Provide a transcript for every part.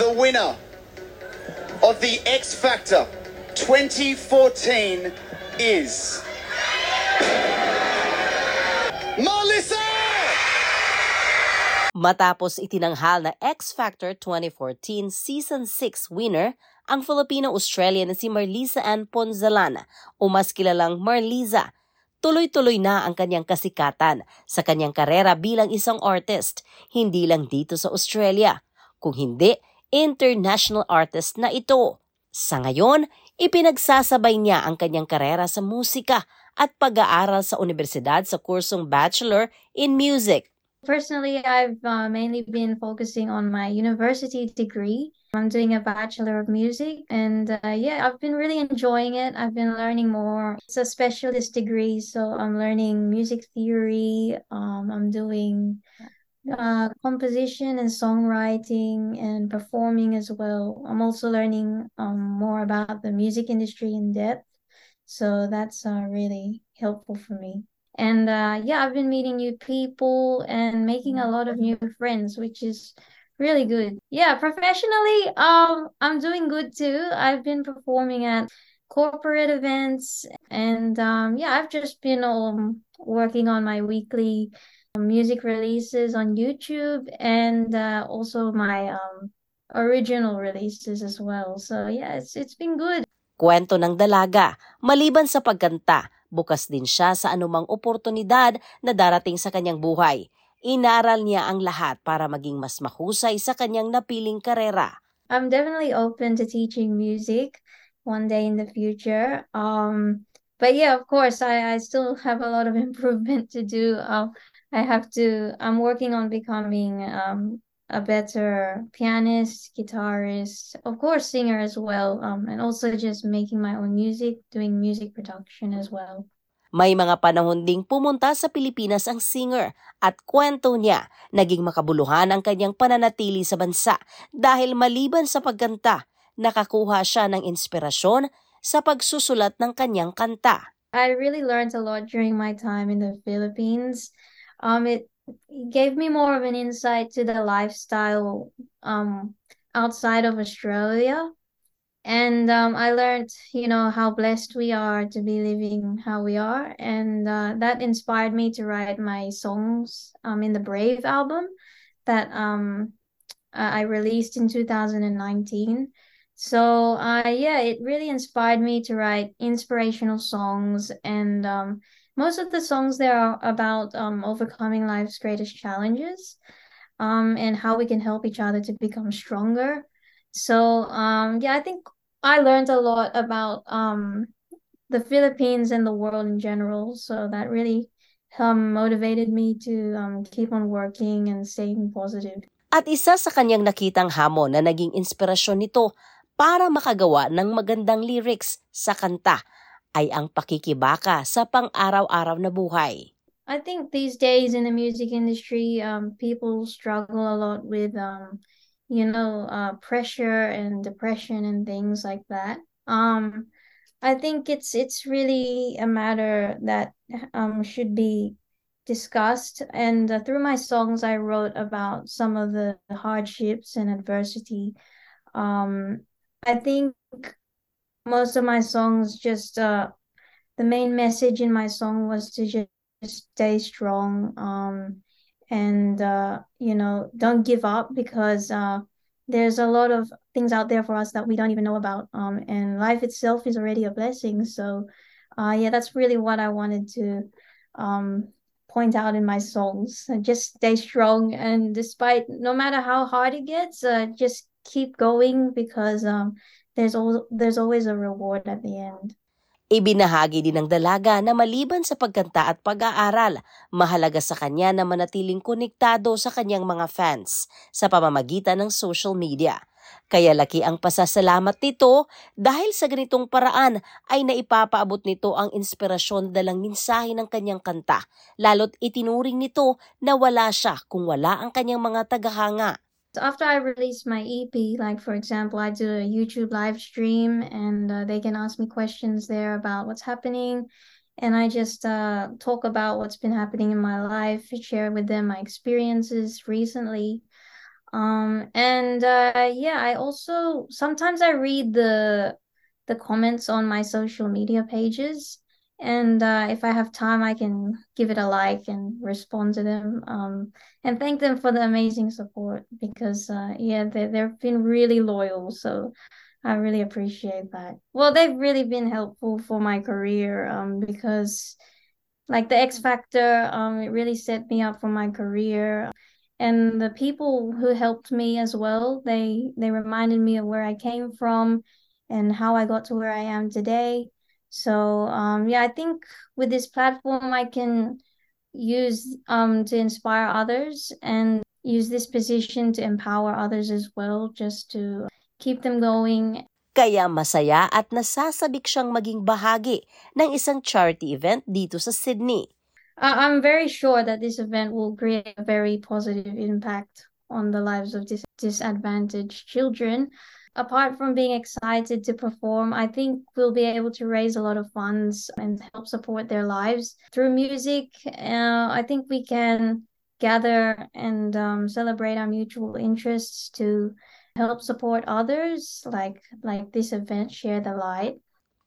the winner of the X Factor 2014 is Melissa! Matapos itinanghal na X Factor 2014 Season 6 winner, ang Filipino-Australian na si Marlisa Ann Ponzalan o mas kilalang Marliza. Tuloy-tuloy na ang kanyang kasikatan sa kanyang karera bilang isang artist, hindi lang dito sa Australia, kung hindi international artist na ito. Sa ngayon, ipinagsasabay niya ang kanyang karera sa musika at pag-aaral sa universidad sa kursong Bachelor in Music. Personally, I've uh, mainly been focusing on my university degree. I'm doing a Bachelor of Music, and uh, yeah, I've been really enjoying it. I've been learning more. It's a specialist degree, so I'm learning music theory. Um, I'm doing uh, composition and songwriting and performing as well. I'm also learning um, more about the music industry in depth. So that's uh, really helpful for me. And uh, yeah, I've been meeting new people and making a lot of new friends, which is really good. Yeah, professionally, um, I'm doing good too. I've been performing at corporate events, and um, yeah, I've just been um, working on my weekly music releases on YouTube and uh, also my um, original releases as well. So yeah, it's it's been good. Kwento ng dalaga, maliban sa pagkanta, bukas din siya sa anumang oportunidad na darating sa kanyang buhay. Inaral niya ang lahat para maging mas mahusay sa kanyang napiling karera. I'm definitely open to teaching music one day in the future. Um, but yeah, of course, I, I still have a lot of improvement to do. Um, I have to, I'm working on becoming um, a better pianist, guitarist, of course, singer as well, um, and also just making my own music, doing music production as well. May mga panahon ding pumunta sa Pilipinas ang singer at kwento niya naging makabuluhan ang kanyang pananatili sa bansa dahil maliban sa pagkanta, nakakuha siya ng inspirasyon sa pagsusulat ng kanyang kanta. I really learned a lot during my time in the Philippines. Um, it gave me more of an insight to the lifestyle um, outside of Australia. And um, I learned, you know, how blessed we are to be living how we are. And uh, that inspired me to write my songs um, in the Brave album that um, I released in 2019. So, uh, yeah, it really inspired me to write inspirational songs and um, most of the songs there are about um, overcoming life's greatest challenges um, and how we can help each other to become stronger. So um, yeah, I think I learned a lot about um, the Philippines and the world in general. So that really um, motivated me to um, keep on working and staying positive. At isa sa kanyang nakitang hamon na naging inspirasyon nito para makagawa ng magandang lyrics sa kanta ay ang pakikibaka sa pang-araw-araw na buhay. I think these days in the music industry, um, people struggle a lot with, um, you know, uh, pressure and depression and things like that. Um, I think it's it's really a matter that um, should be discussed. And uh, through my songs, I wrote about some of the hardships and adversity. Um, I think most of my songs just uh the main message in my song was to just, stay strong um and uh you know don't give up because uh there's a lot of things out there for us that we don't even know about um and life itself is already a blessing. So uh yeah that's really what i wanted to um point out in my songs. Just stay strong and despite no matter how hard it gets uh just keep going because um there's al- there's always a reward at the end. Ibinahagi din ng dalaga na maliban sa pagkanta at pag-aaral, mahalaga sa kanya na manatiling konektado sa kanyang mga fans sa pamamagitan ng social media. Kaya laki ang pasasalamat nito dahil sa ganitong paraan ay naipapaabot nito ang inspirasyon dalang mensahe ng kanyang kanta, lalo't itinuring nito na wala siya kung wala ang kanyang mga tagahanga. So after I release my EP, like for example, I do a YouTube live stream and uh, they can ask me questions there about what's happening. And I just uh, talk about what's been happening in my life, share with them my experiences recently. Um, and uh, yeah, I also sometimes I read the the comments on my social media pages, and uh, if I have time, I can give it a like and respond to them. Um, and thank them for the amazing support because uh, yeah, they they've been really loyal. So I really appreciate that. Well, they've really been helpful for my career. Um, because like the X Factor, um, it really set me up for my career and the people who helped me as well they they reminded me of where i came from and how i got to where i am today so um yeah i think with this platform i can use um to inspire others and use this position to empower others as well just to keep them going Kaya masaya at nasasabik siyang maging bahagi ng isang charity event dito sa Sydney. I'm very sure that this event will create a very positive impact on the lives of dis- disadvantaged children. Apart from being excited to perform, I think we'll be able to raise a lot of funds and help support their lives through music. Uh, I think we can gather and um, celebrate our mutual interests to help support others, like like this event, share the light.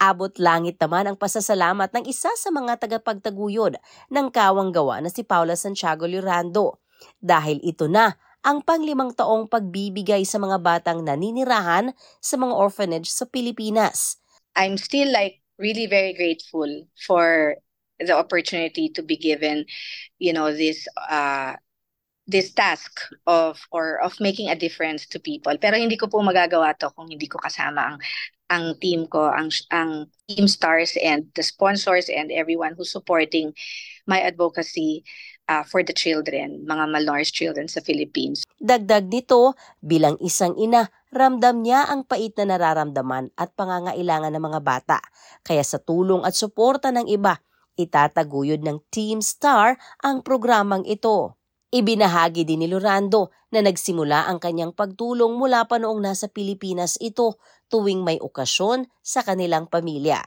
Abot langit naman ang pasasalamat ng isa sa mga tagapagtaguyod ng kawang gawa na si Paula Santiago Lurando dahil ito na ang panglimang taong pagbibigay sa mga batang naninirahan sa mga orphanage sa Pilipinas. I'm still like really very grateful for the opportunity to be given, you know, this uh, this task of or of making a difference to people. Pero hindi ko po magagawa to kung hindi ko kasama ang ang team ko, ang, ang team stars and the sponsors and everyone who's supporting my advocacy uh, for the children, mga malnourished children sa Philippines. Dagdag nito, bilang isang ina, ramdam niya ang pait na nararamdaman at pangangailangan ng mga bata. Kaya sa tulong at suporta ng iba, itataguyod ng Team Star ang programang ito. Ibinahagi din ni Lorando na nagsimula ang kanyang pagtulong mula pa noong nasa Pilipinas ito tuwing may okasyon sa kanilang pamilya.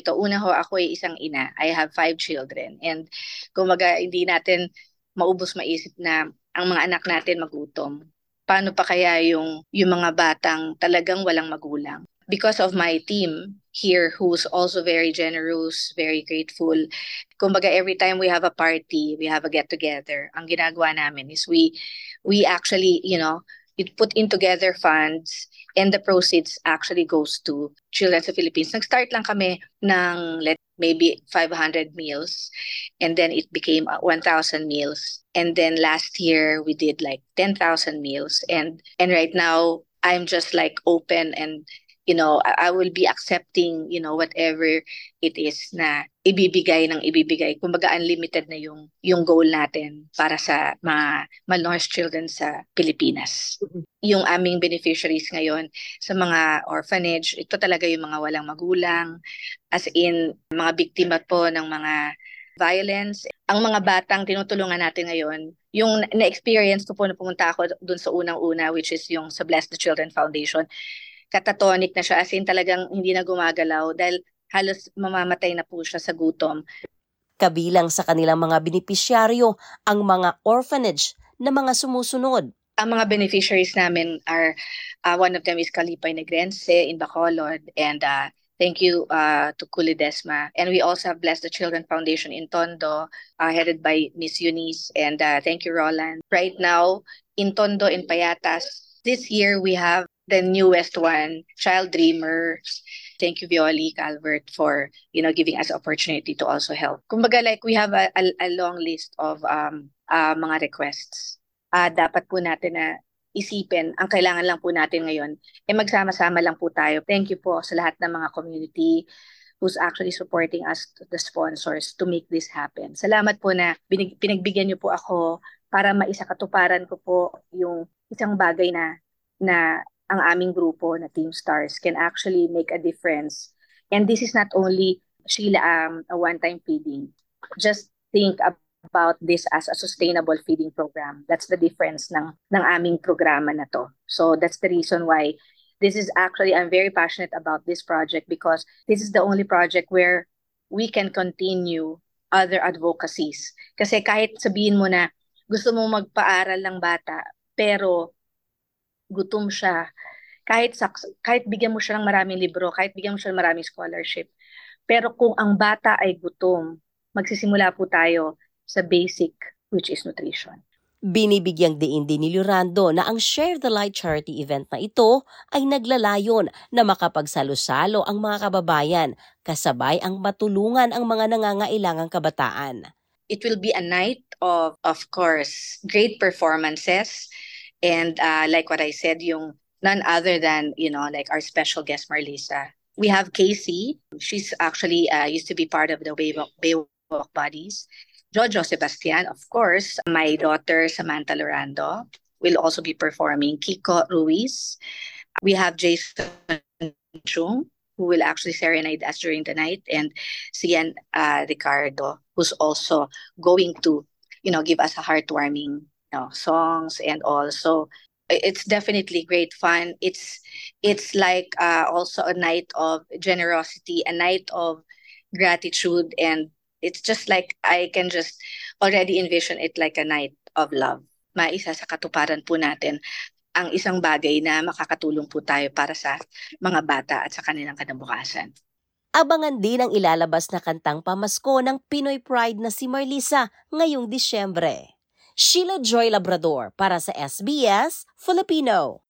Ito, una ho, ako ay isang ina. I have five children. And kumaga, hindi natin maubos maisip na ang mga anak natin magutom. Paano pa kaya yung, yung mga batang talagang walang magulang? Because of my team, here who's also very generous, very grateful. Kumbaga every time we have a party, we have a get together. Ang ginagawa namin is we we actually, you know, put in together funds and the proceeds actually goes to Children sa Philippines. Nag-start lang kami ng let maybe 500 meals and then it became uh, 1,000 meals. And then last year we did like 10,000 meals and and right now I'm just like open and you know, I, will be accepting, you know, whatever it is na ibibigay ng ibibigay. Kumbaga unlimited na yung yung goal natin para sa mga malnourished children sa Pilipinas. Mm-hmm. Yung aming beneficiaries ngayon sa mga orphanage, ito talaga yung mga walang magulang, as in mga biktima po ng mga violence. Ang mga batang tinutulungan natin ngayon, yung na-experience ko po na pumunta ako dun sa unang-una, which is yung sa Bless the Children Foundation, catatonic na siya as in talagang hindi na gumagalaw dahil halos mamamatay na po siya sa gutom. Kabilang sa kanilang mga benepisyaryo ang mga orphanage na mga sumusunod. Ang mga beneficiaries namin are, uh, one of them is Kalipay Negrense in Bacolod and uh, Thank you uh, to Kulidesma. And we also have Bless the Children Foundation in Tondo, uh, headed by Miss Eunice. And uh, thank you, Roland. Right now, in Tondo, in Payatas, this year we have the newest one, Child Dreamer. Thank you, Violi Calvert, for you know giving us opportunity to also help. Kumbaga, like we have a, a, a long list of um, uh, mga requests. Uh, dapat po natin na isipin, ang kailangan lang po natin ngayon, eh magsama-sama lang po tayo. Thank you po sa lahat ng mga community who's actually supporting us, the sponsors, to make this happen. Salamat po na binig, pinagbigyan niyo po ako para maisakatuparan ko po yung isang bagay na na ang aming grupo na Team Stars can actually make a difference. And this is not only Sheila um, a one-time feeding. Just think about this as a sustainable feeding program. That's the difference ng ng aming programa na to. So that's the reason why this is actually I'm very passionate about this project because this is the only project where we can continue other advocacies. Kasi kahit sabihin mo na gusto mo magpaaral ng bata, pero gutom siya, kahit saks- kahit bigyan mo siya ng maraming libro, kahit bigyan mo siya ng maraming scholarship. Pero kung ang bata ay gutom, magsisimula po tayo sa basic which is nutrition. Binibigyang diin din ni Lurando na ang Share the Light charity event na ito ay naglalayon na makapagsalo-salo ang mga kababayan kasabay ang matulungan ang mga nangangailangang kabataan. It will be a night of, of course, great performances. And uh, like what I said, yung none other than, you know, like our special guest, Marlisa. We have Casey. She's actually uh, used to be part of the Baywalk, Baywalk Buddies. Jojo Sebastian, of course. My daughter, Samantha Lorando, will also be performing. Kiko Ruiz. We have Jason Chung, who will actually serenade us during the night, and Cian uh, Ricardo, who's also going to, you know, give us a heartwarming know, songs and also it's definitely great fun. It's it's like uh, also a night of generosity, a night of gratitude, and it's just like I can just already envision it like a night of love. Maisa sa katuparan po natin ang isang bagay na makakatulong po tayo para sa mga bata at sa kanilang kinabukasan. Abangan din ang ilalabas na kantang pamasko ng Pinoy Pride na si Marlisa ngayong Disyembre. Sheila Joy Labrador para sa SBS Filipino.